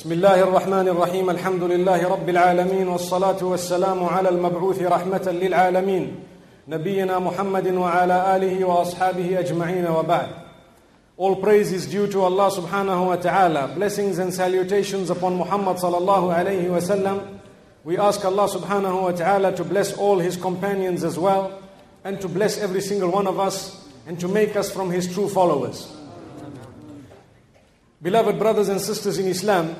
بسم الله الرحمن الرحيم الحمد لله رب العالمين والصلاة والسلام على المبعوث رحمة للعالمين نبينا محمد وعلى آله وأصحابه أجمعين وبعد All praise is due to Allah subhanahu wa ta'ala. Blessings and salutations upon Muhammad sallallahu alayhi wa sallam. We ask Allah subhanahu wa ta'ala to bless all his companions as well and to bless every single one of us and to make us from his true followers. Beloved brothers and sisters in Islam,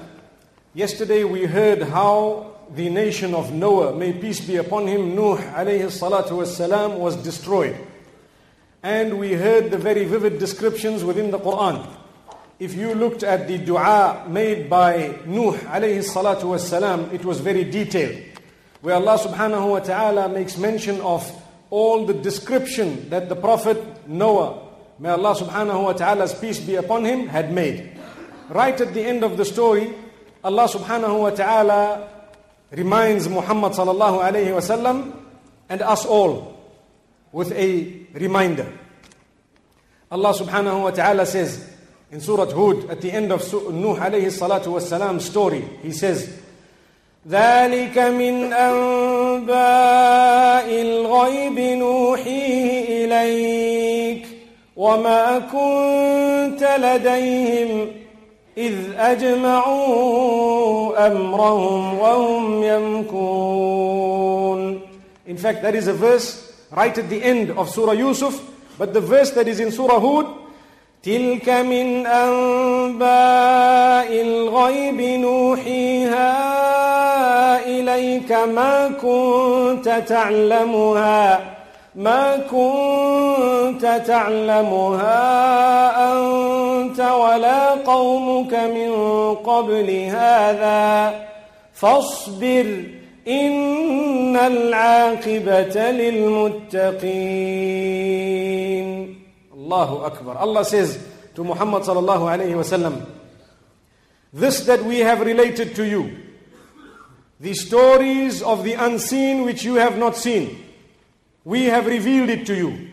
yesterday we heard how the nation of Noah, may peace be upon him, Nuh alayhi salatu wasalam, was destroyed. And we heard the very vivid descriptions within the Quran. If you looked at the dua made by Nuh alayhi salatu wasalam, it was very detailed. Where Allah subhanahu wa ta'ala makes mention of all the description that the Prophet Noah, may Allah subhanahu wa ta'ala's peace be upon him, had made Right at the end of the story, Allah subhanahu wa ta'ala reminds Muhammad sallallahu alayhi wa sallam and us all with a reminder. Allah subhanahu wa ta'ala says in Surah Hud at the end of Nuh alayhi salatu wa salam story, He says, ذلك من أنباء الغيب نوحيه إليك وما كنت لديهم إذ أجمعوا أمرهم وهم يمكون In fact, that is a verse right at the end of Surah Yusuf, but the verse that is in Surah Hud, تلك من أنباء الغيب نوحيها إليك ما كنت تعلمها ما كنت تعلمها أنت ولا قومك من قبل هذا فاصبر إن العاقبة للمتقين الله أكبر Allah says to Muhammad صلى الله عليه وسلم This that we have related to you the stories of the unseen which you have not seen we have revealed it to you.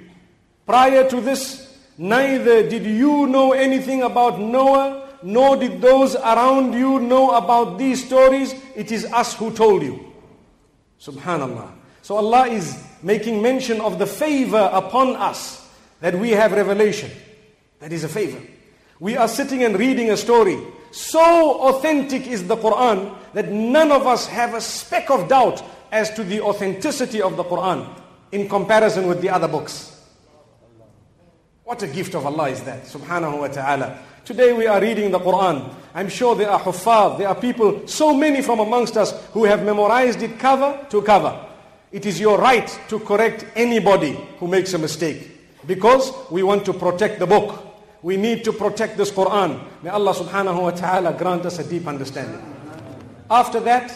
Prior to this, neither did you know anything about Noah, nor did those around you know about these stories. It is us who told you. Subhanallah. So Allah is making mention of the favor upon us that we have revelation. That is a favor. We are sitting and reading a story. So authentic is the Quran that none of us have a speck of doubt as to the authenticity of the Quran in comparison with the other books. What a gift of Allah is that, subhanahu wa ta'ala. Today we are reading the Quran. I'm sure there are huffaz, there are people, so many from amongst us who have memorized it cover to cover. It is your right to correct anybody who makes a mistake. Because we want to protect the book. We need to protect this Quran. May Allah subhanahu wa ta'ala grant us a deep understanding. After that,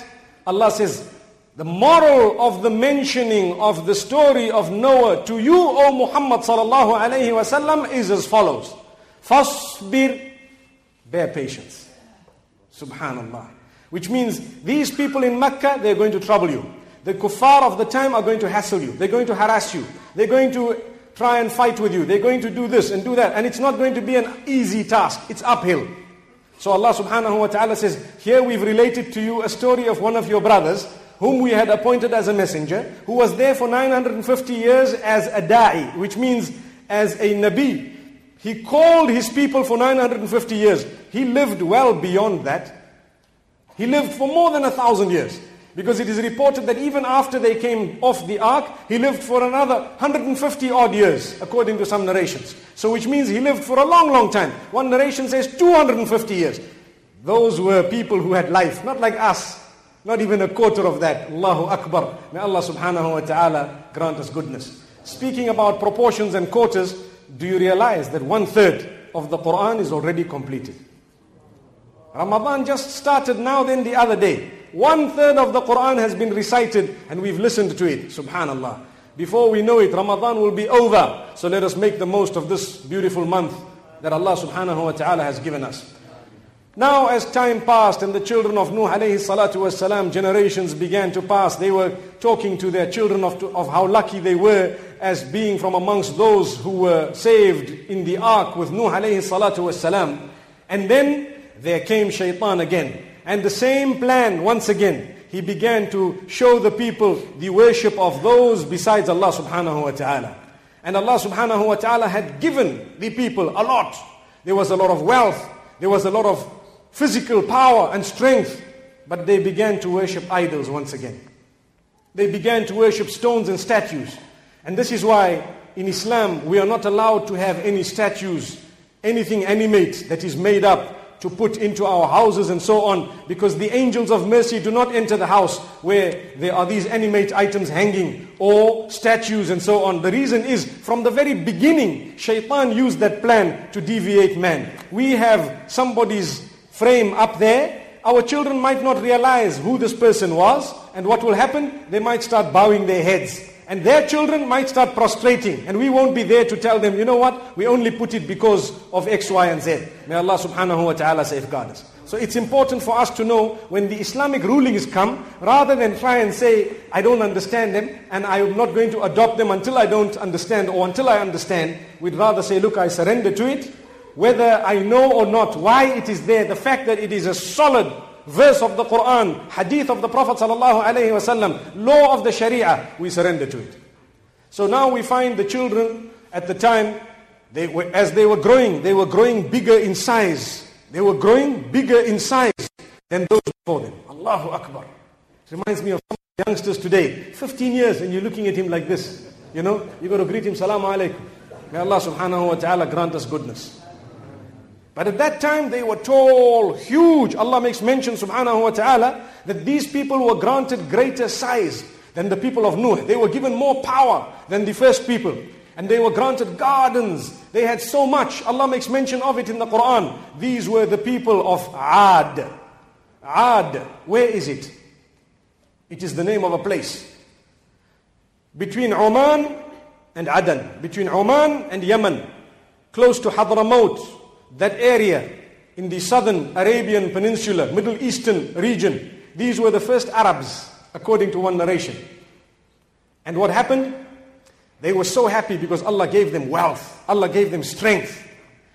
Allah says, the moral of the mentioning of the story of Noah to you, O Muhammad sallallahu alayhi wasallam, is as follows. Fasbir, bear patience. Subhanallah. Which means these people in Mecca, they're going to trouble you. The kuffar of the time are going to hassle you. They're going to harass you. They're going to try and fight with you. They're going to do this and do that. And it's not going to be an easy task. It's uphill. So Allah subhanahu wa ta'ala says, here we've related to you a story of one of your brothers whom we had appointed as a messenger, who was there for 950 years as a da'i, which means as a nabi. He called his people for 950 years. He lived well beyond that. He lived for more than a thousand years. Because it is reported that even after they came off the ark, he lived for another 150 odd years, according to some narrations. So, which means he lived for a long, long time. One narration says 250 years. Those were people who had life, not like us. Not even a quarter of that. Allahu Akbar. May Allah subhanahu wa ta'ala grant us goodness. Speaking about proportions and quarters, do you realize that one third of the Quran is already completed? Ramadan just started now, then the other day. One third of the Quran has been recited and we've listened to it. Subhanallah. Before we know it, Ramadan will be over. So let us make the most of this beautiful month that Allah subhanahu wa ta'ala has given us. Now, as time passed and the children of Nuh alayhi salatu wasalam, generations began to pass, they were talking to their children of, of how lucky they were as being from amongst those who were saved in the ark with Nuh alayhi salatu wasalam. And then there came shaitan again. And the same plan, once again, he began to show the people the worship of those besides Allah subhanahu wa ta'ala. And Allah subhanahu wa ta'ala had given the people a lot. There was a lot of wealth, there was a lot of physical power and strength, but they began to worship idols once again. They began to worship stones and statues. And this is why in Islam we are not allowed to have any statues, anything animate that is made up to put into our houses and so on, because the angels of mercy do not enter the house where there are these animate items hanging or statues and so on. The reason is from the very beginning, shaitan used that plan to deviate man. We have somebody's frame up there. Our children might not realize who this person was, and what will happen? They might start bowing their heads. And their children might start prostrating, and we won't be there to tell them, you know what, we only put it because of X, Y, and Z. May Allah subhanahu wa ta'ala safeguard us. So it's important for us to know when the Islamic rulings come, rather than try and say, I don't understand them, and I'm not going to adopt them until I don't understand, or until I understand, we'd rather say, look, I surrender to it, whether I know or not why it is there, the fact that it is a solid verse of the Quran, hadith of the Prophet sallallahu alaihi wasallam, law of the Sharia, we surrender to it. So now we find the children at the time, they were, as they were growing, they were growing bigger in size. They were growing bigger in size than those before them. Allahu Akbar. It reminds me of some youngsters today, 15 years, and you're looking at him like this. You know, you've got to greet him, Salaam alaikum. May Allah subhanahu wa ta'ala grant us goodness. But at that time they were tall, huge. Allah makes mention subhanahu wa ta'ala that these people were granted greater size than the people of Nuh. They were given more power than the first people. And they were granted gardens. They had so much. Allah makes mention of it in the Quran. These were the people of Ad. Ad. Where is it? It is the name of a place. Between Oman and Aden. Between Oman and Yemen. Close to Hadramaut that area in the southern Arabian Peninsula, Middle Eastern region, these were the first Arabs, according to one narration. And what happened? They were so happy because Allah gave them wealth, Allah gave them strength,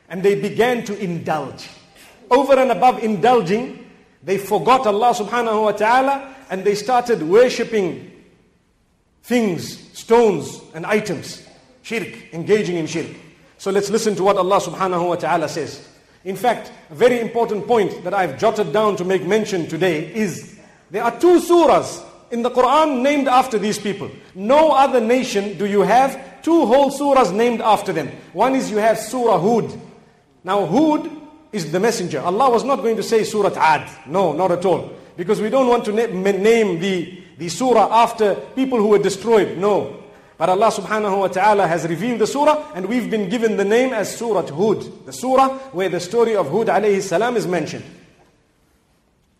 and they began to indulge. Over and above indulging, they forgot Allah subhanahu wa ta'ala and they started worshipping things, stones, and items. Shirk, engaging in shirk. So let's listen to what Allah subhanahu wa ta'ala says. In fact, a very important point that I've jotted down to make mention today is there are two surahs in the Quran named after these people. No other nation do you have two whole surahs named after them. One is you have Surah Hud. Now Hud is the messenger. Allah was not going to say Surah Ad. No, not at all. Because we don't want to name the, the surah after people who were destroyed. No. But Allah subhanahu wa ta'ala has revealed the surah and we've been given the name as Surah Hud. The surah where the story of Hud alayhi salam is mentioned.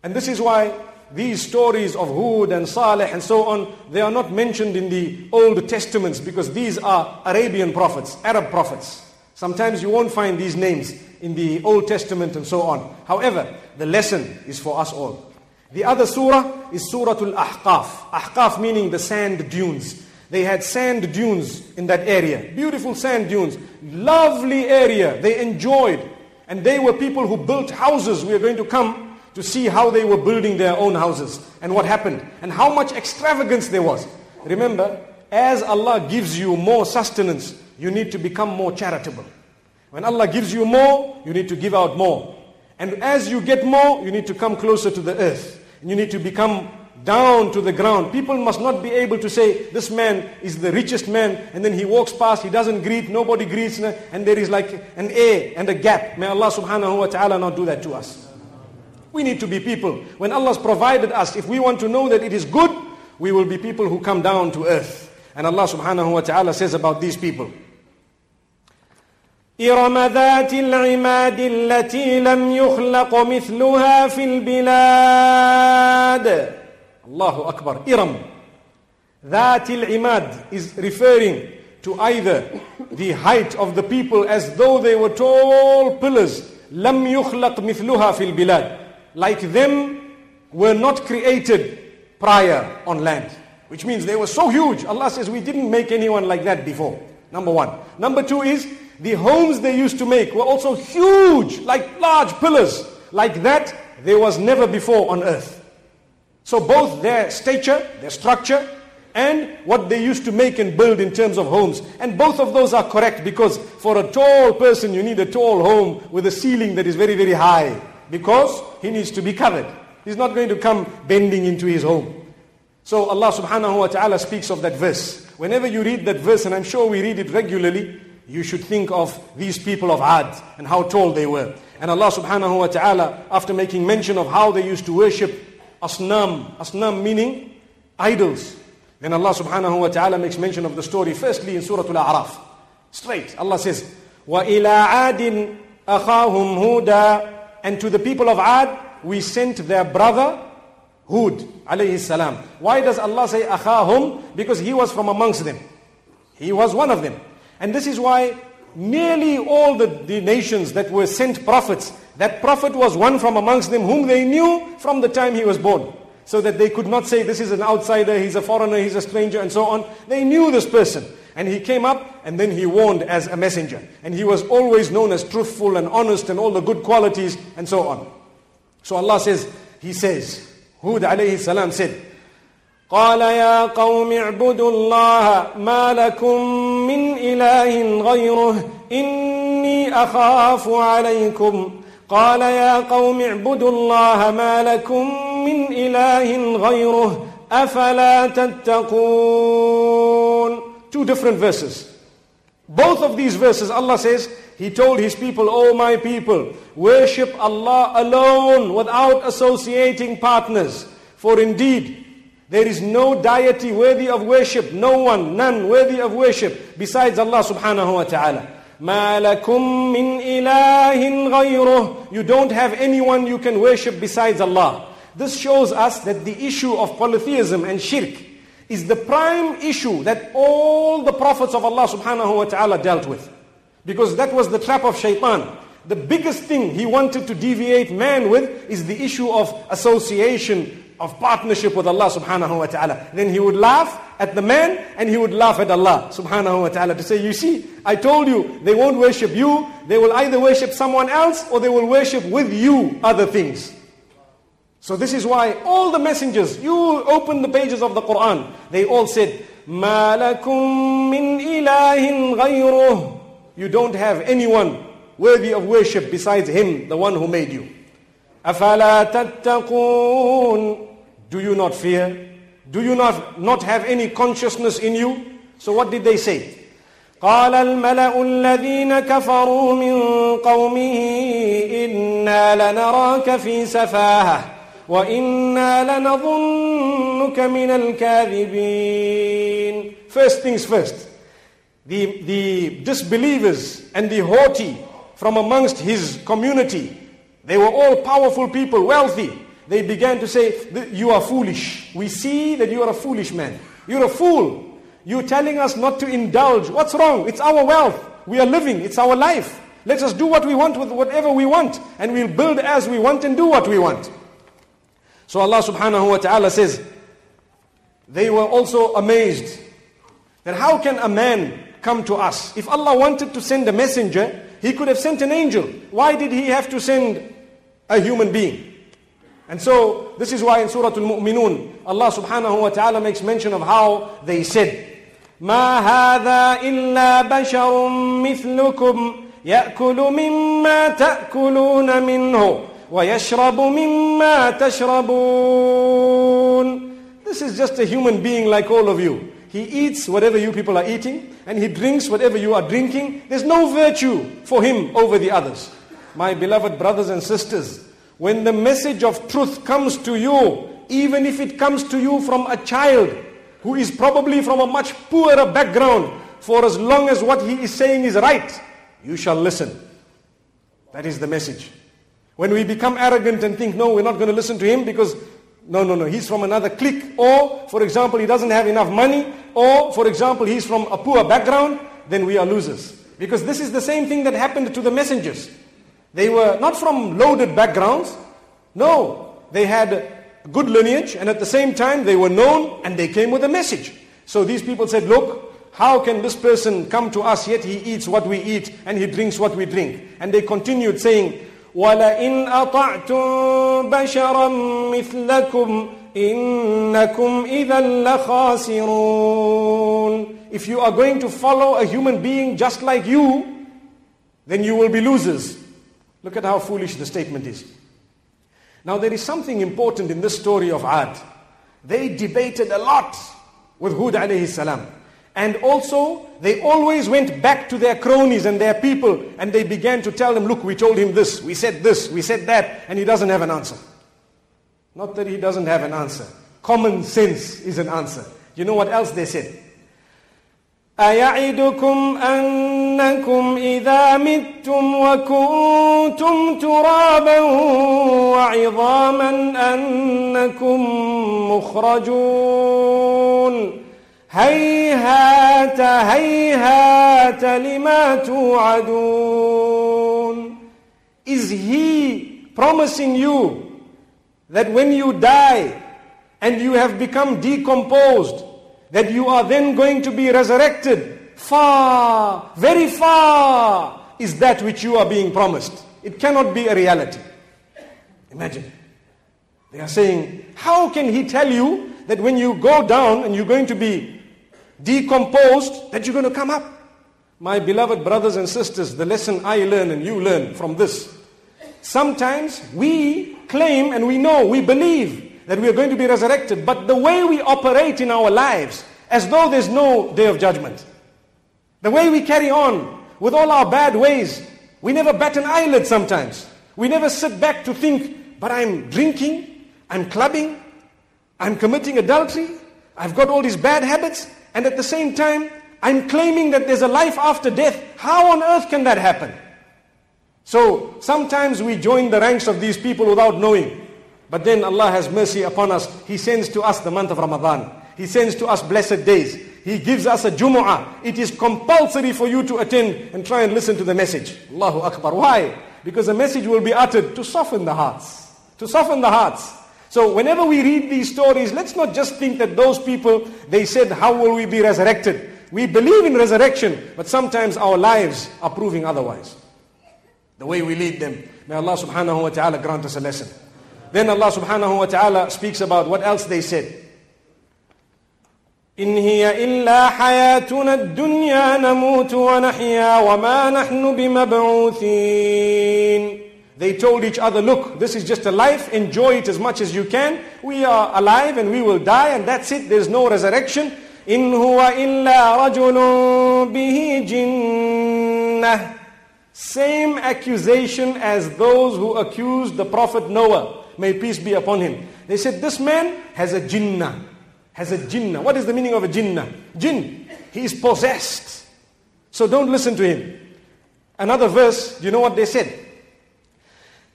And this is why these stories of Hud and Saleh and so on, they are not mentioned in the Old Testaments because these are Arabian prophets, Arab prophets. Sometimes you won't find these names in the Old Testament and so on. However, the lesson is for us all. The other surah is Surah Al-Ahqaf. Ahqaf meaning the sand dunes. They had sand dunes in that area. Beautiful sand dunes. Lovely area. They enjoyed. And they were people who built houses. We are going to come to see how they were building their own houses and what happened and how much extravagance there was. Remember, as Allah gives you more sustenance, you need to become more charitable. When Allah gives you more, you need to give out more. And as you get more, you need to come closer to the earth. And you need to become down to the ground. People must not be able to say, this man is the richest man, and then he walks past, he doesn't greet, nobody greets, and there is like an air and a gap. May Allah subhanahu wa ta'ala not do that to us. We need to be people. When Allah's provided us, if we want to know that it is good, we will be people who come down to earth. And Allah subhanahu wa ta'ala says about these people. إرم ذات العماد التي لم يخلق مثلها في البلاد Allahu Akbar. Iram. Dhatil imad is referring to either the height of the people as though they were tall pillars. Lam yukhlaq mithluha fil bilad. Like them were not created prior on land. Which means they were so huge. Allah says we didn't make anyone like that before. Number one. Number two is the homes they used to make were also huge, like large pillars. Like that, there was never before on earth. So both their stature, their structure, and what they used to make and build in terms of homes. And both of those are correct because for a tall person, you need a tall home with a ceiling that is very, very high because he needs to be covered. He's not going to come bending into his home. So Allah subhanahu wa ta'ala speaks of that verse. Whenever you read that verse, and I'm sure we read it regularly, you should think of these people of Ad and how tall they were. And Allah subhanahu wa ta'ala, after making mention of how they used to worship asnam, asnam meaning idols. Then Allah subhanahu wa ta'ala makes mention of the story firstly in Surah Al-A'raf. Straight, Allah says, وَإِلَىٰ عَادٍ أَخَاهُمْ هُودًا And to the people of Ad, we sent their brother Hud alayhi salam. Why does Allah say akhahum? Because he was from amongst them. He was one of them. And this is why nearly all the, the nations that were sent prophets, that prophet was one from amongst them whom they knew from the time he was born. So that they could not say this is an outsider, he's a foreigner, he's a stranger and so on. They knew this person. And he came up and then he warned as a messenger. And he was always known as truthful and honest and all the good qualities and so on. So Allah says, He says, Hud alayhi salam said, قال يا قوم اعبدوا الله ما لكم من إله غيره إني أخاف عليكم قال يا قوم اعبدوا الله ما لكم من إله غيره أفلا تتقون Two different verses. Both of these verses, Allah says, He told His people, O my people, worship Allah alone without associating partners. For indeed, there is no deity worthy of worship, no one, none worthy of worship besides Allah subhanahu wa ta'ala. مَا لَكُم مِّن إِلَهٍ غَيْرُهُ You don't have anyone you can worship besides Allah. This shows us that the issue of polytheism and shirk is the prime issue that all the prophets of Allah subhanahu wa ta'ala dealt with. Because that was the trap of shaitan. The biggest thing he wanted to deviate man with is the issue of association, of partnership with Allah subhanahu wa ta'ala. Then he would laugh at the man and he would laugh at Allah subhanahu wa ta'ala to say, you see, I told you, they won't worship you, they will either worship someone else or they will worship with you other things. So this is why all the messengers, you open the pages of the Quran, they all said, مَا لَكُم مِّن إِلَهٍ غَيْرُهُ You don't have anyone worthy of worship besides Him, the one who made you. أَفَلَا تَتَّقُونَ Do you not fear? Do you not, not have any consciousness in you? So what did they say? قال الملأ الذين كفروا من قومه إنا لنراك في سفاهة وَإِنَّا لَنَظُنُّكَ مِنَ الْكَاذِبِينَ First things first. The, the disbelievers and the haughty from amongst his community, they were all powerful people, wealthy. they began to say, you are foolish. We see that you are a foolish man. You're a fool. You're telling us not to indulge. What's wrong? It's our wealth. We are living. It's our life. Let us do what we want with whatever we want. And we'll build as we want and do what we want. So Allah subhanahu wa ta'ala says, they were also amazed that how can a man come to us? If Allah wanted to send a messenger, He could have sent an angel. Why did He have to send a human being? And so, this is why in Surah Al-Mu'minun, Allah subhanahu wa ta'ala makes mention of how they said, ما هذا إلا بشر مثلكم يأكل مما تأكلون منه وَيَشْرَبُ مِمَّا تَشْرَبُونَ This is just a human being like all of you. He eats whatever you people are eating, and he drinks whatever you are drinking. There's no virtue for him over the others. My beloved brothers and sisters, when the message of truth comes to you, even if it comes to you from a child who is probably from a much poorer background, for as long as what he is saying is right, you shall listen. That is the message. When we become arrogant and think, no, we're not going to listen to him because, no, no, no, he's from another clique. Or, for example, he doesn't have enough money. Or, for example, he's from a poor background, then we are losers. Because this is the same thing that happened to the messengers. They were not from loaded backgrounds. No, they had good lineage and at the same time they were known and they came with a message. So these people said, look, how can this person come to us yet he eats what we eat and he drinks what we drink? And they continued saying, وَلَئِنْ أَطَعْتُمْ بَشَرًا مِثْلَكُمْ إِنَّكُمْ إِذًا لَخَاسِرُونَ If you are going to follow a human being just like you, then you will be losers. Look at how foolish the statement is. Now there is something important in this story of Ad. They debated a lot with Hud alayhi salam. And also, they always went back to their cronies and their people and they began to tell them, look, we told him this, we said this, we said that, and he doesn't have an answer. Not that he doesn't have an answer. Common sense is an answer. You know what else they said? أيعدكم أنكم إذا متم وكنتم ترابا وعظاما أنكم مخرجون؟ هيهات هيهات لما توعدون؟ Is he promising you that when you die and you have become decomposed that you are then going to be resurrected. Far, very far is that which you are being promised. It cannot be a reality. Imagine. They are saying, how can he tell you that when you go down and you're going to be decomposed, that you're going to come up? My beloved brothers and sisters, the lesson I learn and you learn from this. Sometimes we claim and we know, we believe that we are going to be resurrected, but the way we operate in our lives, as though there's no day of judgment. The way we carry on with all our bad ways, we never bat an eyelid sometimes. We never sit back to think, but I'm drinking, I'm clubbing, I'm committing adultery, I've got all these bad habits, and at the same time, I'm claiming that there's a life after death. How on earth can that happen? So sometimes we join the ranks of these people without knowing. But then Allah has mercy upon us. He sends to us the month of Ramadan. He sends to us blessed days. He gives us a Jumu'ah. It is compulsory for you to attend and try and listen to the message. Allahu Akbar. Why? Because the message will be uttered to soften the hearts. To soften the hearts. So whenever we read these stories, let's not just think that those people, they said, how will we be resurrected? We believe in resurrection, but sometimes our lives are proving otherwise. The way we lead them. May Allah subhanahu wa ta'ala grant us a lesson. Then Allah subhanahu wa ta'ala speaks about what else they said. إن هي إلا حياتنا الدنيا نموت ونحيا وما نحن بمبعوثين They told each other, look, this is just a life, enjoy it as much as you can. We are alive and we will die and that's it, there's no resurrection. إن هو إلا رجل به جنة Same accusation as those who accused the Prophet Noah. May peace be upon him. They said, this man has a jinnah. Has a jinnah. What is the meaning of a jinnah? Jinn. He is possessed. So don't listen to him. Another verse, do you know what they said?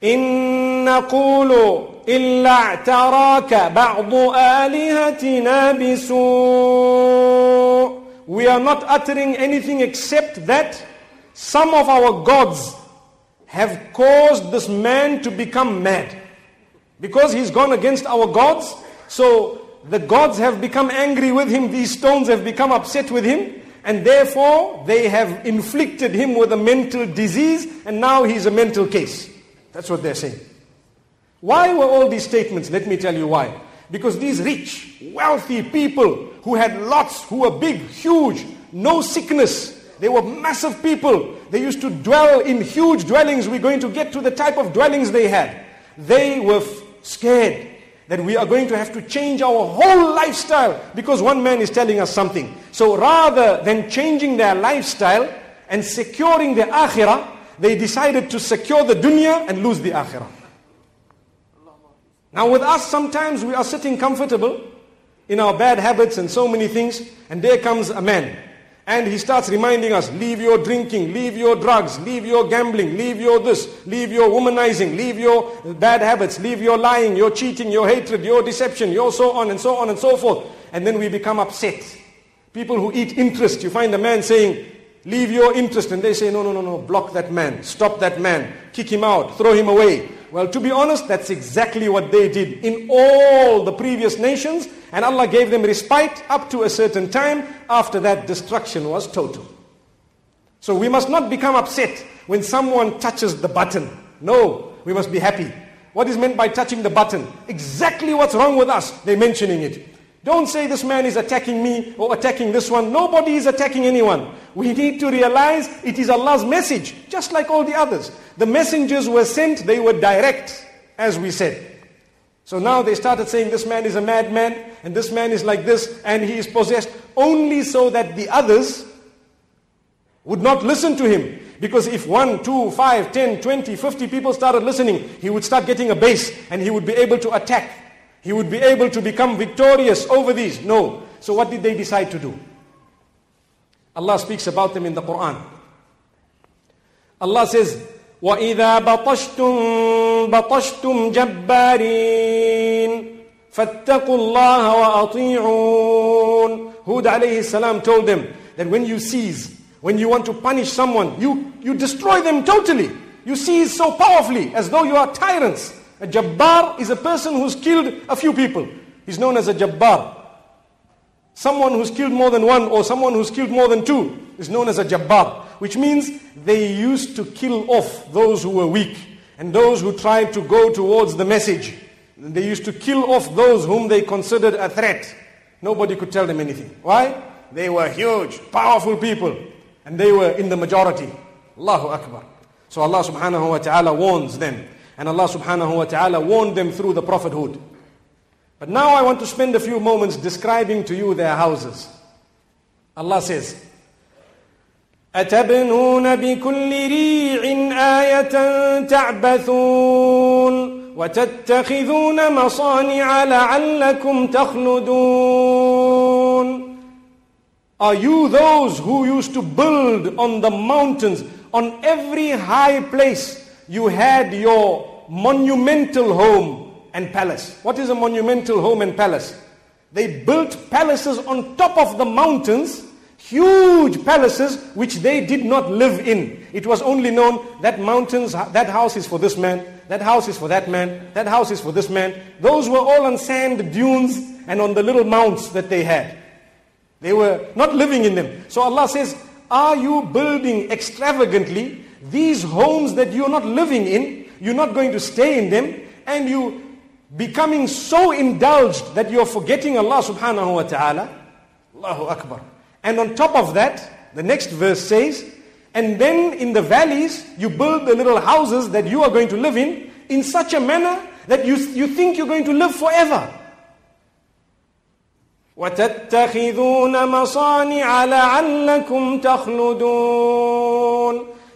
إن نقول إلا اعتراك بعض آلهتنا بسوء We are not uttering anything except that some of our gods have caused this man to become mad. Because he's gone against our gods, so the gods have become angry with him, these stones have become upset with him, and therefore they have inflicted him with a mental disease, and now he's a mental case. That's what they're saying. Why were all these statements? Let me tell you why. Because these rich, wealthy people who had lots, who were big, huge, no sickness, they were massive people. They used to dwell in huge dwellings. We're going to get to the type of dwellings they had. They were scared that we are going to have to change our whole lifestyle because one man is telling us something. So rather than changing their lifestyle and securing the akhirah, they decided to secure the dunya and lose the akhirah. Now with us, sometimes we are sitting comfortable in our bad habits and so many things, and there comes a man and he starts reminding us, leave your drinking, leave your drugs, leave your gambling, leave your this, leave your womanizing, leave your bad habits, leave your lying, your cheating, your hatred, your deception, your so on and so on and so forth. And then we become upset. People who eat interest, you find a man saying, leave your interest. And they say, no, no, no, no, block that man, stop that man, kick him out, throw him away. Well, to be honest, that's exactly what they did in all the previous nations, and Allah gave them respite up to a certain time. After that, destruction was total. So we must not become upset when someone touches the button. No, we must be happy. What is meant by touching the button? Exactly what's wrong with us. They're mentioning it. Don't say this man is attacking me or attacking this one. Nobody is attacking anyone. We need to realize it is Allah's message, just like all the others. The messengers were sent, they were direct, as we said. So now they started saying this man is a madman and this man is like this and he is possessed only so that the others would not listen to him. Because if one, two, five, ten, twenty, fifty people started listening, he would start getting a base and he would be able to attack. He would be able to become victorious over these. No. So what did they decide to do? Allah speaks about them in the Quran. Allah says, وَإِذَا بَطَشْتُم بَطَشْتُم جَبَّارِينَ فَاتَّقُوا اللَّهَ وَأَطِيعُونَ Hud alayhi salam told them that when you seize when you want to punish someone, you, you destroy them totally. You seize so powerfully as though you are tyrants. A jabbar is a person who's killed a few people. He's known as a jabbar. Someone who's killed more than one or someone who's killed more than two is known as a jabbar, which means they used to kill off those who were weak and those who tried to go towards the message. They used to kill off those whom they considered a threat. Nobody could tell them anything. Why? They were huge, powerful people. And they were in the majority. Allahu Akbar. So Allah subhanahu wa ta'ala warns them. And Allah subhanahu wa ta'ala warned them through the prophethood. But now I want to spend a few moments describing to you their houses. Allah says, أتبنون بكل ريع آية تعبثون وتتخذون مصانع لعلكم تخلدون are you those who used to build on the mountains, on every high place? you had your monumental home and palace. What is a monumental home and palace? They built palaces on top of the mountains, huge palaces which they did not live in. It was only known that mountains, that house is for this man, that house is for that man, that house is for this man. Those were all on sand dunes and on the little mounts that they had. They were not living in them. So Allah says, Are you building extravagantly these homes that you're not living in? You're not going to stay in them, and you becoming so indulged that you're forgetting Allah subhanahu wa ta'ala. Allahu Akbar. And on top of that, the next verse says, and then in the valleys, you build the little houses that you are going to live in, in such a manner that you, you think you're going to live forever. وتتخذون مصانع لعلكم تخلدون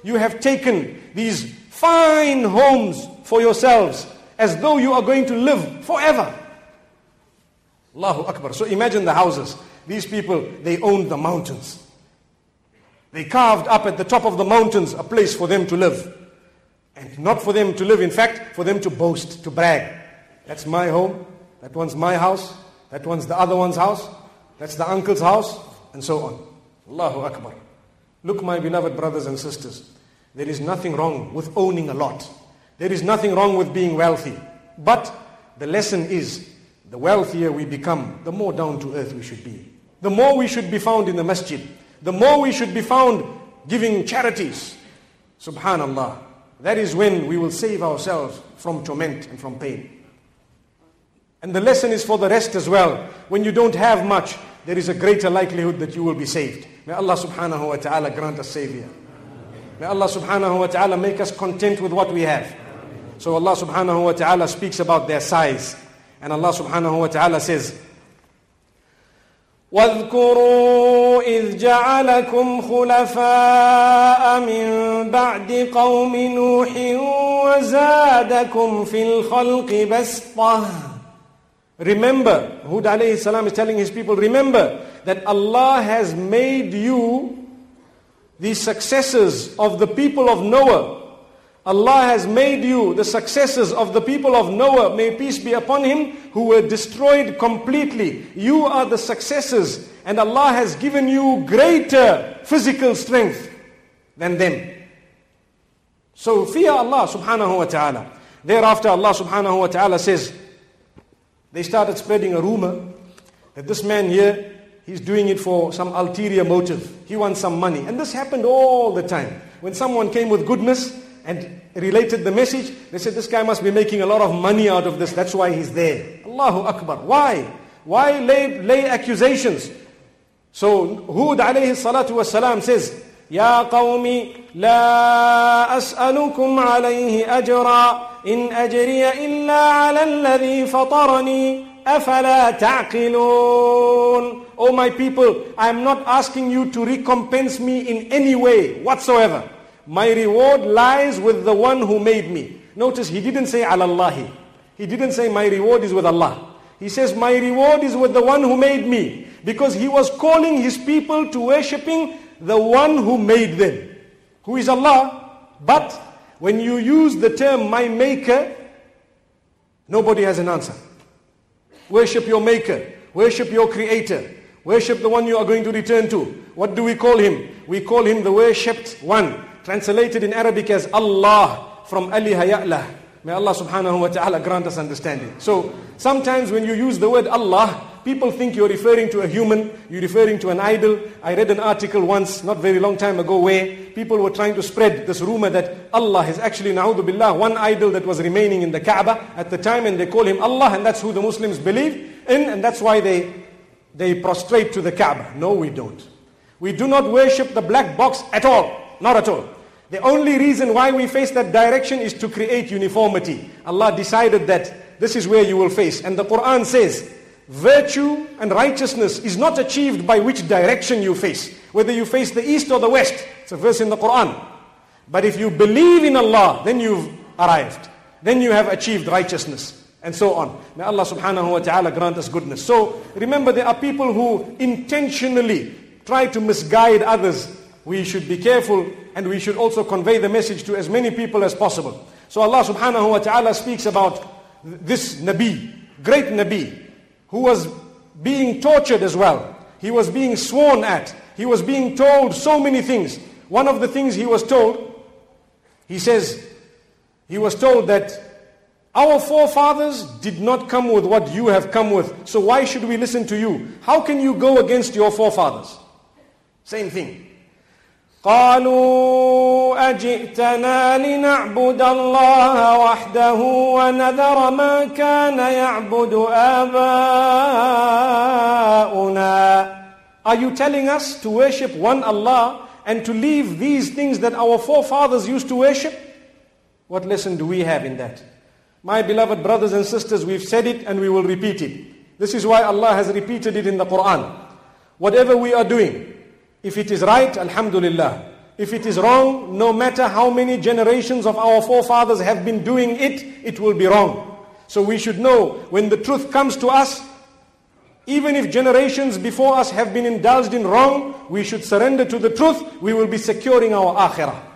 you have taken these fine homes for yourselves as though you are going to live forever. Allahu Akbar. So imagine the houses. These people, they owned the mountains. They carved up at the top of the mountains a place for them to live. And not for them to live, in fact, for them to boast, to brag. That's my home. That one's my house. That one's the other one's house. That's the uncle's house. And so on. Allahu Akbar. Look, my beloved brothers and sisters. There is nothing wrong with owning a lot. There is nothing wrong with being wealthy. But the lesson is the wealthier we become, the more down to earth we should be. The more we should be found in the masjid. The more we should be found giving charities. Subhanallah. That is when we will save ourselves from torment and from pain. And the lesson is for the rest as well. When you don't have much, there is a greater likelihood that you will be saved. May Allah subhanahu wa ta'ala grant us savior. May Allah subhanahu wa ta'ala make us content with what we have. So Allah subhanahu wa ta'ala speaks about their size. And Allah subhanahu wa ta'ala says, واذكروا إذ جعلكم خلفاء من بعد قوم نوح وزادكم في الخلق بسطة Remember, Hud alayhi salam is telling his people, remember that Allah has made you the successors of the people of Noah. Allah has made you the successors of the people of Noah, may peace be upon him, who were destroyed completely. You are the successors, and Allah has given you greater physical strength than them. So fear Allah subhanahu wa ta'ala. Thereafter Allah subhanahu wa ta'ala says, they started spreading a rumor that this man here, he's doing it for some ulterior motive. He wants some money. And this happened all the time. When someone came with goodness, and related the message, they said this guy must be making a lot of money out of this. That's why he's there. Allahu Akbar. Why? Why lay, lay accusations? So Hud alayhi salatu wasalam says, يا قوم لا أسألكم عليه أجرا إن أجري إلا على الذي فطرني أفلا تعقلون Oh my people, I am not asking you to recompense me in any way whatsoever. My reward lies with the one who made me. Notice he didn't say alallahi. He didn't say my reward is with Allah. He says my reward is with the one who made me. Because he was calling his people to worshipping the one who made them. Who is Allah. But when you use the term my maker, nobody has an answer. Worship your maker. Worship your creator. Worship the one you are going to return to. What do we call him? We call him the worshipped one. Translated in Arabic as Allah from Aliha Ya'lah. May Allah subhanahu wa ta'ala grant us understanding. So sometimes when you use the word Allah, people think you're referring to a human, you're referring to an idol. I read an article once, not very long time ago, where people were trying to spread this rumor that Allah is actually, na'udhu billah, one idol that was remaining in the Kaaba at the time, and they call him Allah, and that's who the Muslims believe in, and that's why they, they prostrate to the Kaaba. No, we don't. We do not worship the black box at all. Not at all. The only reason why we face that direction is to create uniformity. Allah decided that this is where you will face. And the Quran says, Virtue and righteousness is not achieved by which direction you face. Whether you face the east or the west. It's a verse in the Quran. But if you believe in Allah, then you've arrived. Then you have achieved righteousness. And so on. May Allah subhanahu wa ta'ala grant us goodness. So remember there are people who intentionally try to misguide others. We should be careful and we should also convey the message to as many people as possible. So Allah subhanahu wa ta'ala speaks about this Nabi, great Nabi, who was being tortured as well. He was being sworn at. He was being told so many things. One of the things he was told, he says, he was told that our forefathers did not come with what you have come with. So why should we listen to you? How can you go against your forefathers? Same thing. قالوا أجئتنا لنعبد الله وحده ونذر ما كان يعبد آباؤنا Are you telling us to worship one Allah and to leave these things that our forefathers used to worship? What lesson do we have in that? My beloved brothers and sisters, we've said it and we will repeat it. This is why Allah has repeated it in the Quran. Whatever we are doing, if it is right, Alhamdulillah. If it is wrong, no matter how many generations of our forefathers have been doing it, it will be wrong. So we should know when the truth comes to us, even if generations before us have been indulged in wrong, we should surrender to the truth. We will be securing our akhirah.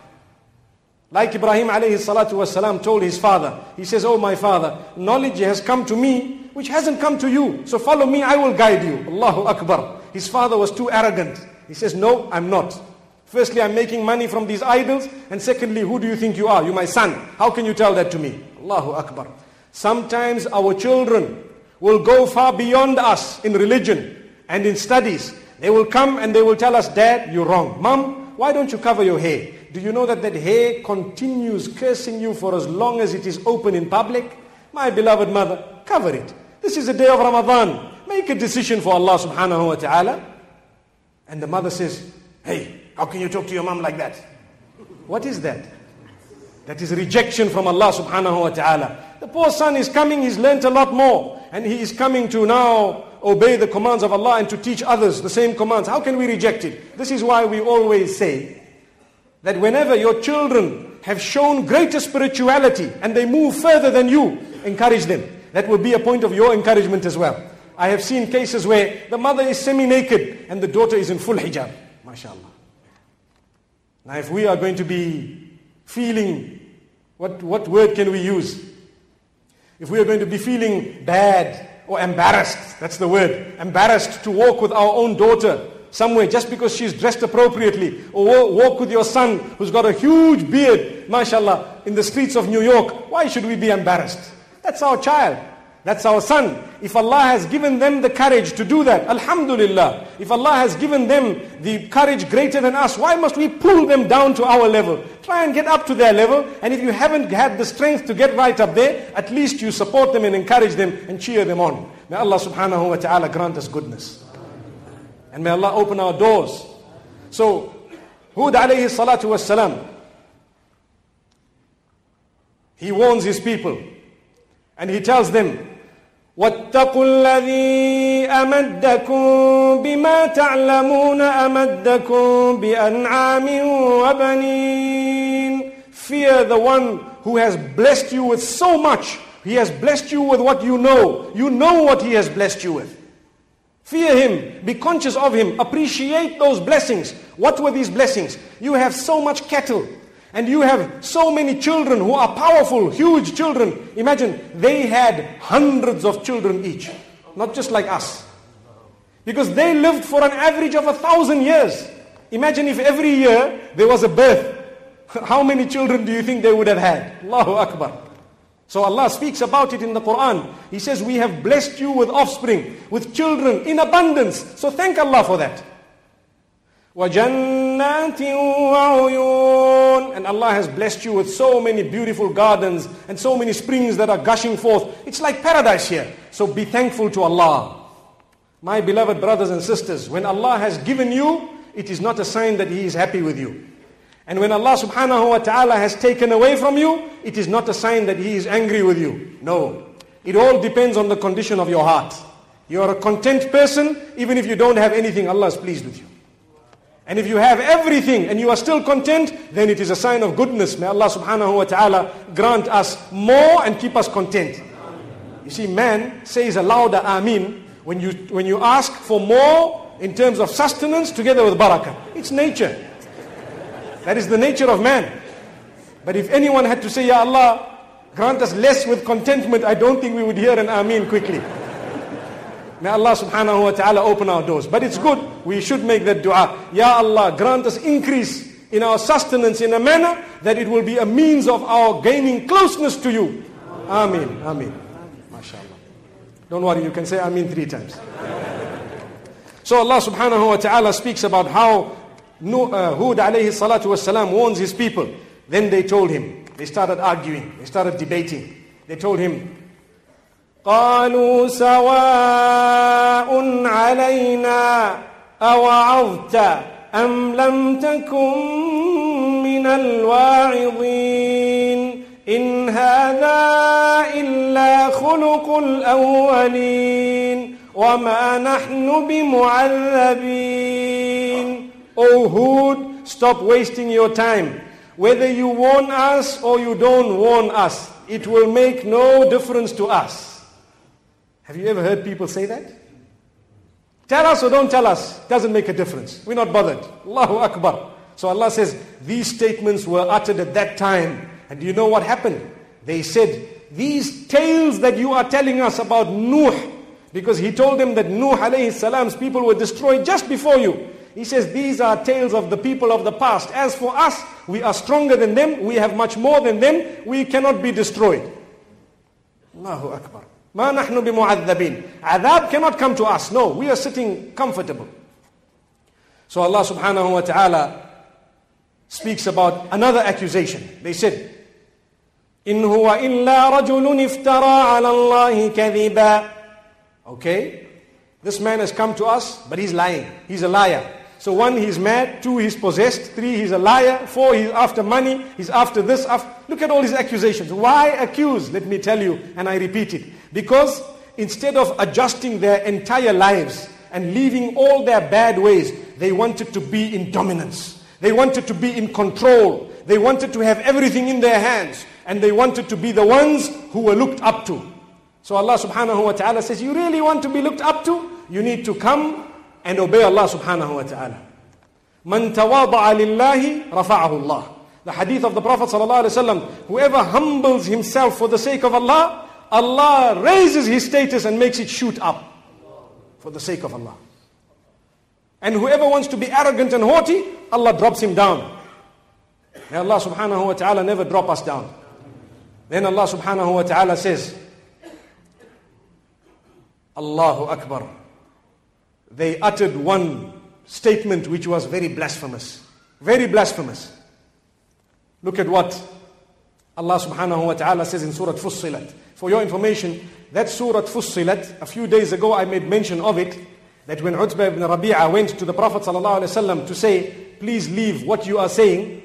Like Ibrahim alayhi salatu wasalam told his father, he says, Oh my father, knowledge has come to me which hasn't come to you. So follow me, I will guide you. Allahu Akbar. His father was too arrogant. He says, No, I'm not. Firstly, I'm making money from these idols. And secondly, who do you think you are? You're my son. How can you tell that to me? Allahu Akbar. Sometimes our children will go far beyond us in religion and in studies. They will come and they will tell us, Dad, you're wrong. Mom, why don't you cover your hair? Do you know that that hair continues cursing you for as long as it is open in public? My beloved mother, cover it. This is the day of Ramadan. Make a decision for Allah subhanahu wa ta'ala. And the mother says, Hey, how can you talk to your mom like that? What is that? That is rejection from Allah subhanahu wa ta'ala. The poor son is coming, he's learnt a lot more. And he is coming to now obey the commands of Allah and to teach others the same commands. How can we reject it? This is why we always say that whenever your children have shown greater spirituality and they move further than you, encourage them. That will be a point of your encouragement as well. I have seen cases where the mother is semi-naked and the daughter is in full hijab. MashaAllah. Now if we are going to be feeling, what, what word can we use? If we are going to be feeling bad or embarrassed, that's the word, embarrassed to walk with our own daughter somewhere just because she's dressed appropriately, or walk with your son who's got a huge beard, mashallah, in the streets of New York, why should we be embarrassed? That's our child. That's our son. If Allah has given them the courage to do that, Alhamdulillah. If Allah has given them the courage greater than us, why must we pull them down to our level? Try and get up to their level. And if you haven't had the strength to get right up there, at least you support them and encourage them and cheer them on. May Allah subhanahu wa ta'ala grant us goodness. And may Allah open our doors. So, Hud alayhi salatu was salam, he warns his people and he tells them, واتقوا الذي أمدكم بما تعلمون أمدكم بأنعام وبنين Fear the one who has blessed you with so much. He has blessed you with what you know. You know what he has blessed you with. Fear him. Be conscious of him. Appreciate those blessings. What were these blessings? You have so much cattle. And you have so many children who are powerful, huge children. Imagine, they had hundreds of children each. Not just like us. Because they lived for an average of a thousand years. Imagine if every year there was a birth. How many children do you think they would have had? Allahu Akbar. So Allah speaks about it in the Quran. He says, we have blessed you with offspring, with children in abundance. So thank Allah for that. وَجَنَّاتٍ وَعُيُونٍ And Allah has blessed you with so many beautiful gardens and so many springs that are gushing forth. It's like paradise here. So be thankful to Allah. My beloved brothers and sisters, when Allah has given you, it is not a sign that He is happy with you. And when Allah subhanahu wa ta'ala has taken away from you, it is not a sign that He is angry with you. No. It all depends on the condition of your heart. You are a content person, even if you don't have anything, Allah is pleased with you. And if you have everything and you are still content, then it is a sign of goodness. May Allah subhanahu wa ta'ala grant us more and keep us content. You see, man says a louder Amin when you, when you ask for more in terms of sustenance together with barakah. It's nature. That is the nature of man. But if anyone had to say, Ya Allah, grant us less with contentment, I don't think we would hear an Amin quickly. May Allah subhanahu wa ta'ala open our doors. But it's good, we should make that dua. Ya Allah, grant us increase in our sustenance in a manner that it will be a means of our gaining closeness to you. Ameen, Ameen. MashaAllah. Don't worry, you can say Ameen three times. So Allah subhanahu wa ta'ala speaks about how Hud alayhi salatu wasalam warns his people. Then they told him, they started arguing, they started debating. They told him, قالوا سواء علينا أوعظت أم لم تكن من الواعظين إن هذا إلا خلق الأولين وما نحن بمعذبين Oh Hud, stop wasting your time. Whether you warn us or you don't warn us, it will make no difference to us. Have you ever heard people say that? Tell us or don't tell us, doesn't make a difference. We're not bothered. Allahu Akbar. So Allah says, these statements were uttered at that time. And do you know what happened? They said, these tales that you are telling us about Nuh, because he told them that Nuh alayhi salam's people were destroyed just before you. He says, these are tales of the people of the past. As for us, we are stronger than them. We have much more than them. We cannot be destroyed. Allahu Akbar. ما نحن بمعذبين. Adhab cannot come to us. No, we are sitting comfortable. So Allah subhanahu wa ta'ala speaks about another accusation. They said, إن هو إلا رجل افترى على الله كذبا. Okay, this man has come to us, but he's lying. He's a liar. So one, he's mad. Two, he's possessed. Three, he's a liar. Four, he's after money. He's after this. After... Look at all these accusations. Why accuse? Let me tell you, and I repeat it. Because instead of adjusting their entire lives and leaving all their bad ways, they wanted to be in dominance. They wanted to be in control. They wanted to have everything in their hands. And they wanted to be the ones who were looked up to. So Allah subhanahu wa ta'ala says, you really want to be looked up to? You need to come and obey Allah subhanahu wa ta'ala. Man tawada'a lillahi rafa'ahu Allah. The hadith of the Prophet sallallahu alaihi wasallam, whoever humbles himself for the sake of Allah, Allah raises his status and makes it shoot up for the sake of Allah. And whoever wants to be arrogant and haughty, Allah drops him down. May Allah subhanahu wa ta'ala never drop us down. Then Allah subhanahu wa ta'ala says, Allahu Akbar. They uttered one statement which was very blasphemous. Very blasphemous. Look at what Allah subhanahu wa ta'ala says in Surah Fussilat. For your information, that Surah Fussilat, a few days ago I made mention of it, that when Utbah ibn Rabi'ah went to the Prophet sallallahu alaihi wasallam to say, please leave what you are saying,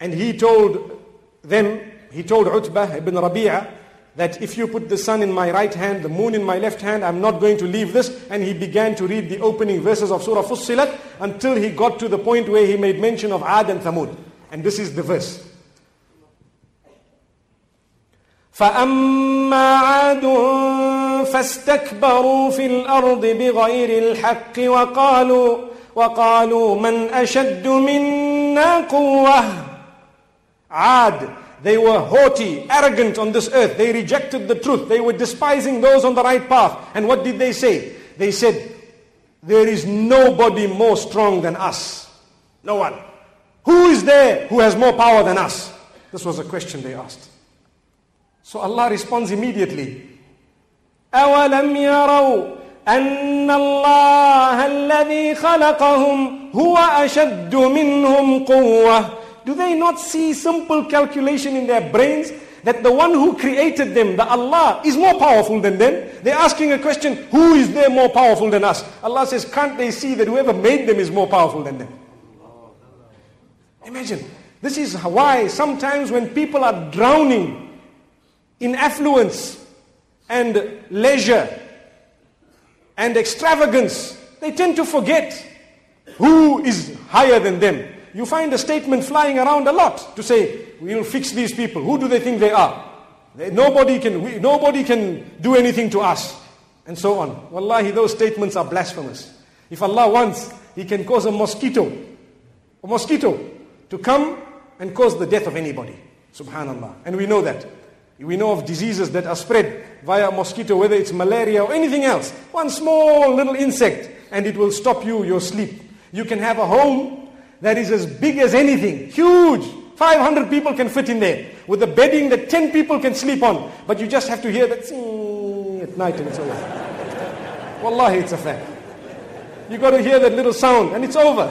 and he told them, he told Utbah ibn Rabi'ah, that if you put the sun in my right hand, the moon in my left hand, I'm not going to leave this. And he began to read the opening verses of Surah Fussilat until he got to the point where he made mention of Ad and Thamud. And this is the verse. فأما عاد فاستكبروا في الأرض بغير الحق وقالوا وقالوا من أشد منا قوة عاد they were haughty, arrogant on this earth. They rejected the truth. They were despising those on the right path. And what did they say? They said, There is nobody more strong than us. No one. Who is there who has more power than us? This was a question they asked. So Allah responds immediately. أولم يروا أن الله الذي خلقهم هو أشد منهم قوة do they not see simple calculation in their brains that the one who created them, the Allah, is more powerful than them? They're asking a question, who is there more powerful than us? Allah says, can't they see that whoever made them is more powerful than them? Imagine. This is why sometimes when people are drowning in affluence and leisure and extravagance, they tend to forget who is higher than them you find a statement flying around a lot to say, we'll fix these people. Who do they think they are? They, nobody, can, we, nobody can do anything to us. And so on. Wallahi, those statements are blasphemous. If Allah wants, He can cause a mosquito, a mosquito, to come and cause the death of anybody. Subhanallah. And we know that. We know of diseases that are spread via mosquito, whether it's malaria or anything else. One small little insect, and it will stop you your sleep. You can have a home that is as big as anything, huge. 500 people can fit in there with a bedding that 10 people can sleep on. But you just have to hear that at night and it's over. Wallahi, it's a fact. You got to hear that little sound and it's over.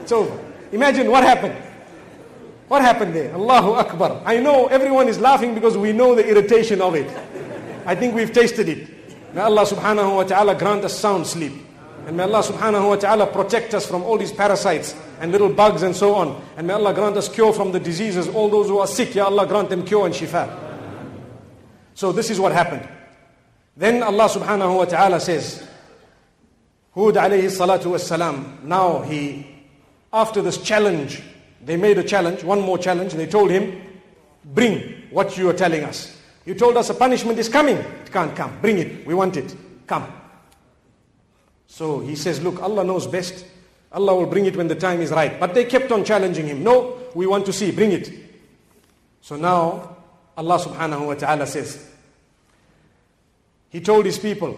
It's over. Imagine what happened. What happened there? Allahu Akbar. I know everyone is laughing because we know the irritation of it. I think we've tasted it. May Allah subhanahu wa ta'ala grant us sound sleep. And may Allah subhanahu wa ta'ala protect us from all these parasites and little bugs and so on. And may Allah grant us cure from the diseases. All those who are sick, Ya Allah grant them cure and shifa. So this is what happened. Then Allah subhanahu wa ta'ala says, Hud alayhi salatu was salam. Now he, after this challenge, they made a challenge, one more challenge. They told him, bring what you are telling us. You told us a punishment is coming. It can't come. Bring it. We want it. Come. So he says, look, Allah knows best. Allah will bring it when the time is right. But they kept on challenging him. No, we want to see, bring it. So now Allah subhanahu wa ta'ala says, He told his people,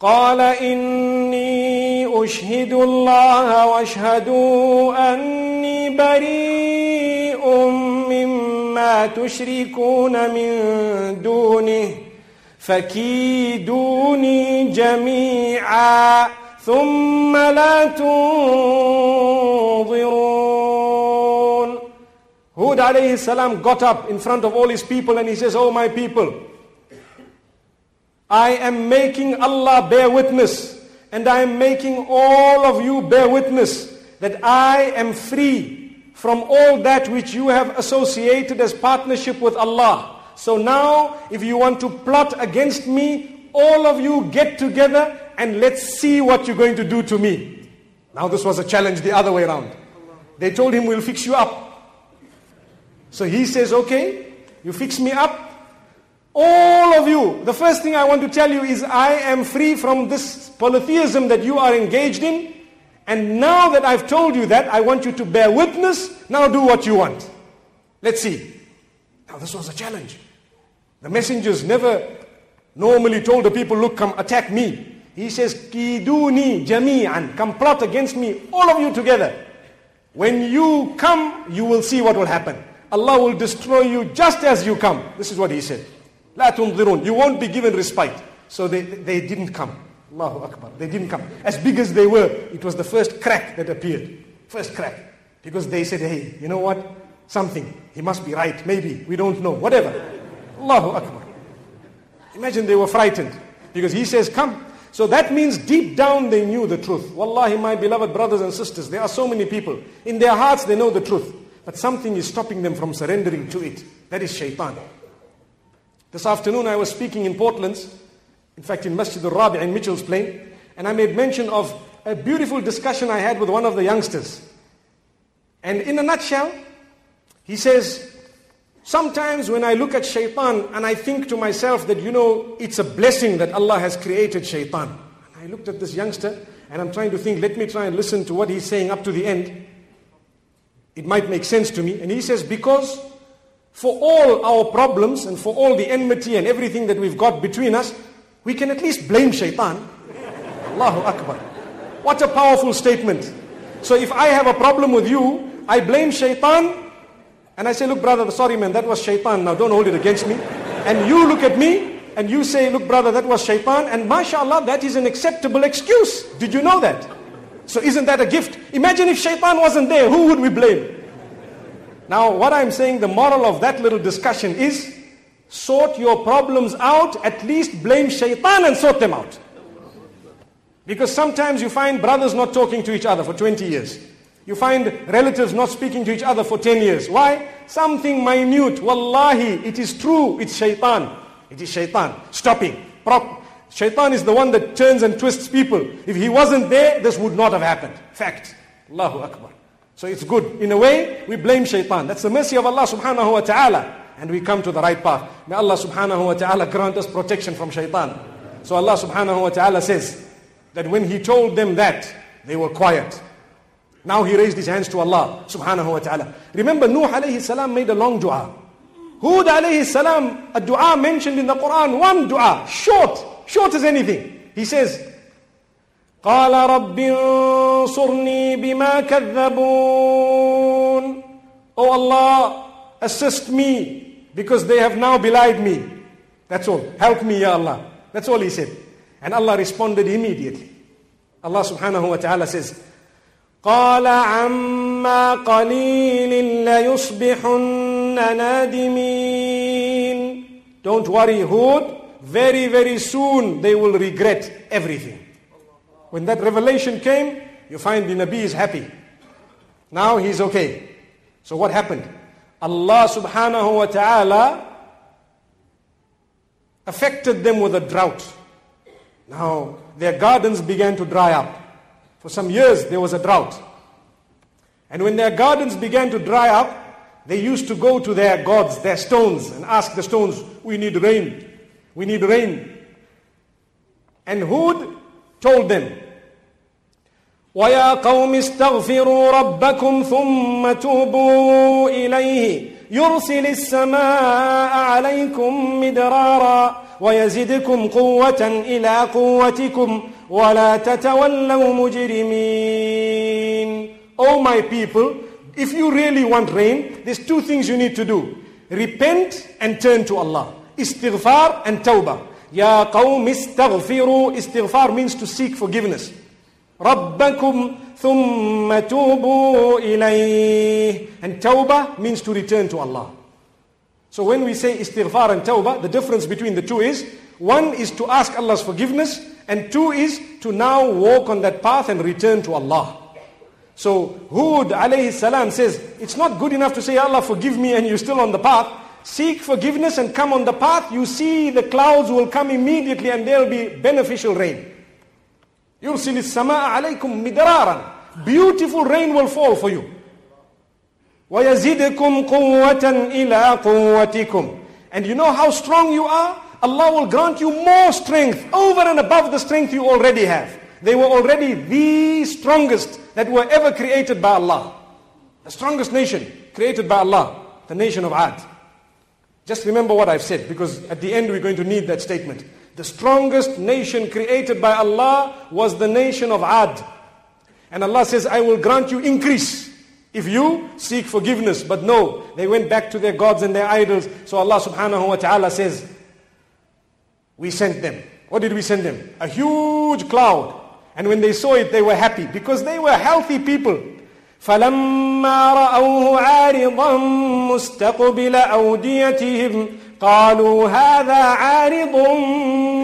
قال إني أشهد الله واشهدوا أني بريء مما تشركون من دونه فكيدوني جميعا ثم لا تنظرون Hud alayhi salam got up in front of all his people and he says, Oh my people, I am making Allah bear witness and I am making all of you bear witness that I am free from all that which you have associated as partnership with Allah. So now, if you want to plot against me, all of you get together and let's see what you're going to do to me. Now, this was a challenge the other way around. They told him, We'll fix you up. So he says, Okay, you fix me up. All of you, the first thing I want to tell you is I am free from this polytheism that you are engaged in. And now that I've told you that, I want you to bear witness. Now do what you want. Let's see. Now, this was a challenge. The messengers never normally told the people, look, come attack me. He says, Kiduni jami'an, come plot against me, all of you together. When you come, you will see what will happen. Allah will destroy you just as you come. This is what he said. La tunzirun. You won't be given respite. So they, they didn't come. Allahu Akbar. They didn't come. As big as they were, it was the first crack that appeared. First crack. Because they said, hey, you know what? Something. He must be right. Maybe. We don't know. Whatever. Allahu Akbar. Imagine they were frightened. Because he says, come. So that means deep down they knew the truth. Wallahi, my beloved brothers and sisters, there are so many people. In their hearts they know the truth. But something is stopping them from surrendering to it. That is shaitan. This afternoon I was speaking in Portland's, in fact in Masjid al-Rabi in Mitchell's Plain, and I made mention of a beautiful discussion I had with one of the youngsters. And in a nutshell, he says, Sometimes when I look at shaitan and I think to myself that, you know, it's a blessing that Allah has created shaitan. And I looked at this youngster and I'm trying to think, let me try and listen to what he's saying up to the end. It might make sense to me. And he says, because for all our problems and for all the enmity and everything that we've got between us, we can at least blame shaitan. Allahu Akbar. What a powerful statement. So if I have a problem with you, I blame shaitan and I say, look brother, sorry man, that was shaitan, now don't hold it against me. And you look at me and you say, look brother, that was shaitan, and mashallah, that is an acceptable excuse. Did you know that? So isn't that a gift? Imagine if shaitan wasn't there, who would we blame? Now what I'm saying, the moral of that little discussion is, sort your problems out, at least blame shaitan and sort them out. Because sometimes you find brothers not talking to each other for 20 years. You find relatives not speaking to each other for 10 years. Why? Something minute. Wallahi, it is true. It's shaitan. It is shaitan. Stopping. Prop. Shaitan is the one that turns and twists people. If he wasn't there, this would not have happened. Fact. Allahu Akbar. So it's good. In a way, we blame shaitan. That's the mercy of Allah subhanahu wa ta'ala. And we come to the right path. May Allah subhanahu wa ta'ala grant us protection from shaitan. So Allah subhanahu wa ta'ala says that when he told them that, they were quiet. Now he raised his hands to Allah subhanahu wa ta'ala. Remember Nuh alayhi salam made a long dua. Hud alayhi salam, a dua mentioned in the Quran, one dua, short, short as anything. He says, قال رب انصرني بما كذبون Oh Allah, assist me because they have now belied me. That's all. Help me, Ya Allah. That's all he said. And Allah responded immediately. Allah subhanahu wa ta'ala says, قال عما قليل ليصبحن نادمين Don't worry, Hud. Very, very soon they will regret everything. When that revelation came, you find the Nabi is happy. Now he's okay. So what happened? Allah subhanahu wa ta'ala affected them with a drought. Now their gardens began to dry up. For some years there was a drought. And when their gardens began to dry up, they used to go to their gods, their stones, and ask the stones, We need rain. We need rain. And Hud told them, ويا قوم استغفروا ربكم ثم توبوا إليه يرسل السماء عليكم مدرارا ويزدكم قوة إلى قوتكم ولا تتولوا مجرمين Oh my people, if you really want rain, there's two things you need to do. Repent and turn to Allah. Istighfar and tawbah. Ya qawm istaghfiru. Istighfar means to seek forgiveness. ربكم ثم توبوا إليه and tawbah means to return to Allah so when we say istighfar and tawbah the difference between the two is one is to ask Allah's forgiveness and two is to now walk on that path and return to Allah so Hud alayhi salam says it's not good enough to say Allah forgive me and you're still on the path seek forgiveness and come on the path you see the clouds will come immediately and there'll be beneficial rain يرسل السماء عليكم مدرارا beautiful rain will fall for you ويزيدكم قوة إلى قوتكم and you know how strong you are Allah will grant you more strength over and above the strength you already have they were already the strongest that were ever created by Allah the strongest nation created by Allah the nation of Ad just remember what I've said because at the end we're going to need that statement the strongest nation created by Allah was the nation of Ad. And Allah says, I will grant you increase if you seek forgiveness. But no, they went back to their gods and their idols. So Allah subhanahu wa ta'ala says, we sent them. What did we send them? A huge cloud. And when they saw it, they were happy because they were healthy people. فلما رأوه عارضا مستقبل أوديتهم قالوا هذا عارض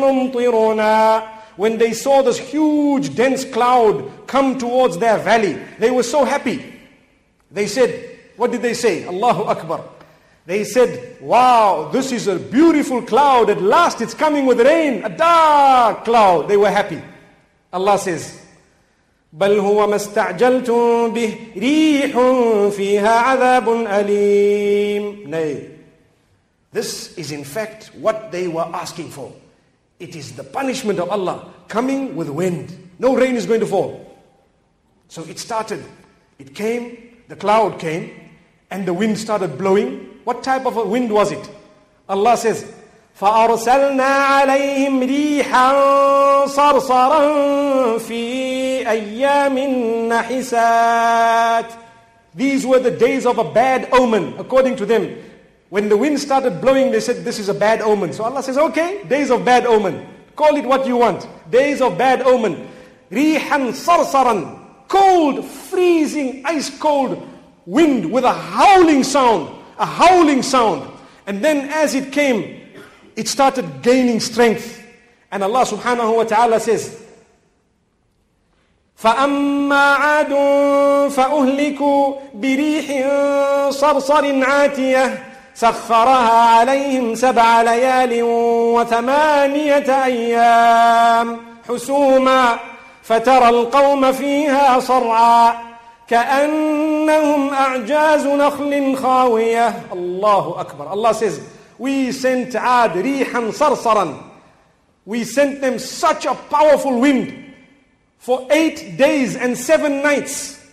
ممطرنا When they saw this huge dense cloud come towards their valley, they were so happy. They said, what did they say? Allahu Akbar. They said, wow, this is a beautiful cloud. At last it's coming with rain. A dark cloud. They were happy. Allah says, بل هو ما استعجلتم به ريح فيها عذاب أليم Nay, this is in fact what they were asking for. It is the punishment of Allah coming with wind. No rain is going to fall. So it started. It came, the cloud came, and the wind started blowing. What type of a wind was it? Allah says, فأرسلنا عليهم ريحا صرصرا في أيام نحسات These were the days of a bad omen, according to them. When the wind started blowing, they said, this is a bad omen. So Allah says, okay, days of bad omen. Call it what you want. Days of bad omen. Rihan sarsaran. Cold, freezing, ice cold wind with a howling sound. A howling sound. And then as it came, it started gaining strength. And Allah subhanahu wa ta'ala says, فأما عاد فأهلكوا بريح صرصر عاتية سخرها عليهم سبع ليال وثمانية أيام حسوما فترى القوم فيها صرعا كأنهم أعجاز نخل خاوية الله أكبر Allah says we sent Ad rihan sarsaran we sent them such a powerful wind for eight days and seven nights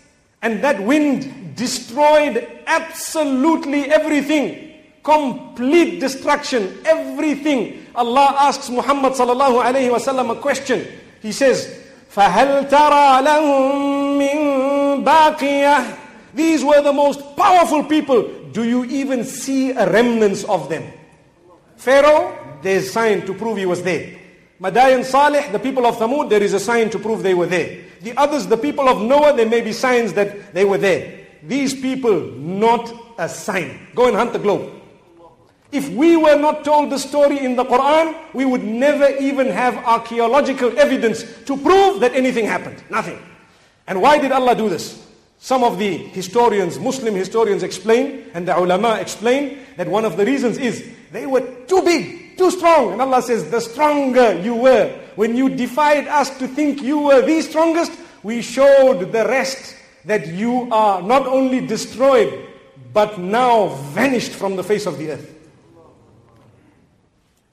and that wind destroyed absolutely everything complete destruction, everything. Allah asks Muhammad sallallahu alayhi wasallam a question. He says, فَهَلْ تَرَى لَهُم مِّن بَاقِيَةٍ These were the most powerful people. Do you even see a remnants of them? Pharaoh, there's a sign to prove he was there. Mada'in Saleh, the people of Thamud, there is a sign to prove they were there. The others, the people of Noah, there may be signs that they were there. These people, not a sign. Go and hunt the globe. If we were not told the story in the Quran, we would never even have archaeological evidence to prove that anything happened. Nothing. And why did Allah do this? Some of the historians, Muslim historians explain, and the ulama explain, that one of the reasons is they were too big, too strong. And Allah says, the stronger you were, when you defied us to think you were the strongest, we showed the rest that you are not only destroyed, but now vanished from the face of the earth.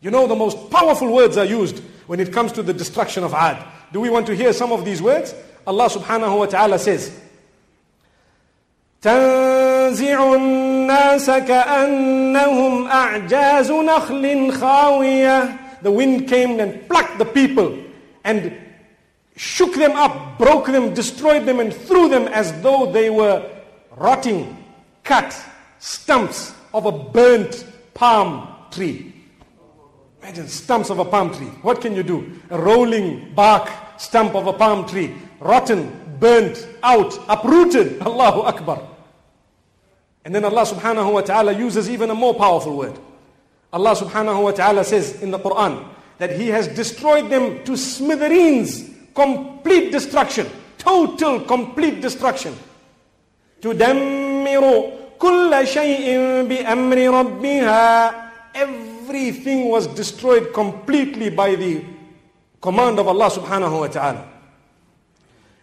You know, the most powerful words are used when it comes to the destruction of Ad. Do we want to hear some of these words? Allah subhanahu wa ta'ala says, تنزع الناس كأنهم أعجاز نخل خاوية The wind came and plucked the people and shook them up, broke them, destroyed them and threw them as though they were rotting, cut stumps of a burnt palm tree. Imagine stumps of a palm tree. What can you do? A rolling bark stump of a palm tree, rotten, burnt out, uprooted. Allahu Akbar. And then Allah subhanahu wa ta'ala uses even a more powerful word. Allah subhanahu wa ta'ala says in the Quran that He has destroyed them to smithereens, complete destruction, total, complete destruction. تدمر كل شيء بأمر ربها everything was destroyed completely by the command of Allah subhanahu wa ta'ala.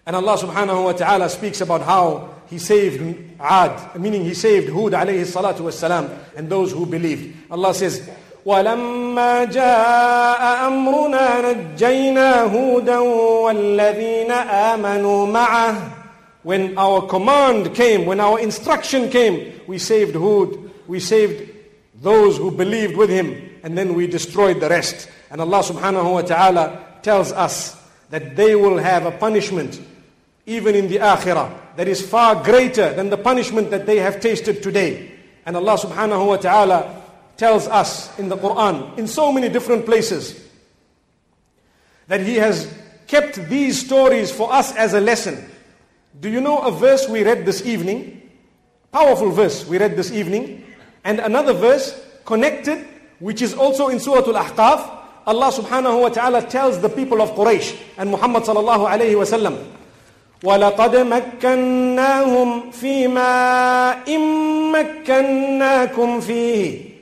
And Allah subhanahu wa ta'ala speaks about how He saved Ad, meaning He saved Hud alayhi salatu wasalam, and those who believed. Allah says, ولما جاء أمرنا نجينا هودا والذين آمنوا معه When our command came, when our instruction came, we saved Hud, we saved those who believed with him, and then we destroyed the rest. And Allah subhanahu wa ta'ala tells us that they will have a punishment even in the akhirah that is far greater than the punishment that they have tasted today. And Allah subhanahu wa ta'ala tells us in the Quran in so many different places that He has kept these stories for us as a lesson. Do you know a verse we read this evening? Powerful verse we read this evening. And another verse connected, which is also in Surah Al-Ahqaf. Allah subhanahu wa ta'ala tells the people of Quraysh and Muhammad sallallahu alayhi wa sallam, ولقد مكناهم فيما إن مكناكم فيه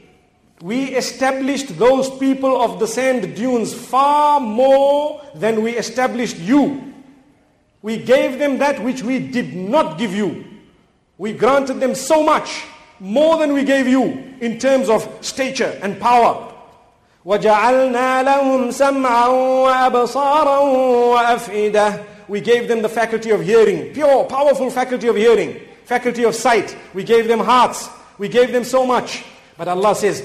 We established those people of the sand dunes far more than we established you. We gave them that which we did not give you. We granted them so much, more than we gave you in terms of stature and power. وجعلنا لهم سمعا وأبصارا وأفئدة We gave them the faculty of hearing, pure, powerful faculty of hearing, faculty of sight. We gave them hearts. We gave them so much. But Allah says,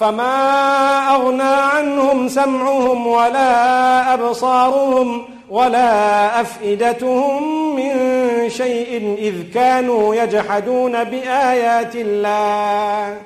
فما أغنى عنهم سمعهم ولا أبصارهم ولا أفئدتهم من شيء إذ كانوا يجحدون بآيات الله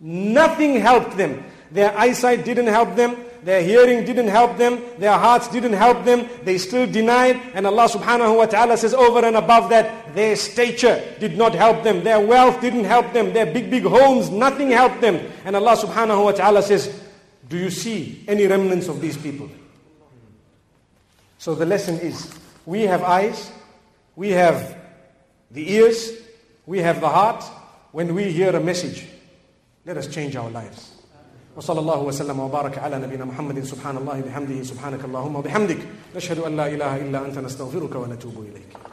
Nothing helped them. Their eyesight didn't help them. Their hearing didn't help them. Their hearts didn't help them. They still denied. And Allah subhanahu wa ta'ala says over and above that, their stature did not help them. Their wealth didn't help them. Their big, big homes, nothing helped them. And Allah subhanahu wa ta'ala says, do you see any remnants of these people? So the lesson is, we have eyes, we have the ears, we have the heart. When we hear a message, let us change our lives. وصلى الله وسلم وبارك على نبينا محمد سبحان الله بحمده سبحانك اللهم وبحمدك نشهد ان لا اله الا انت نستغفرك ونتوب اليك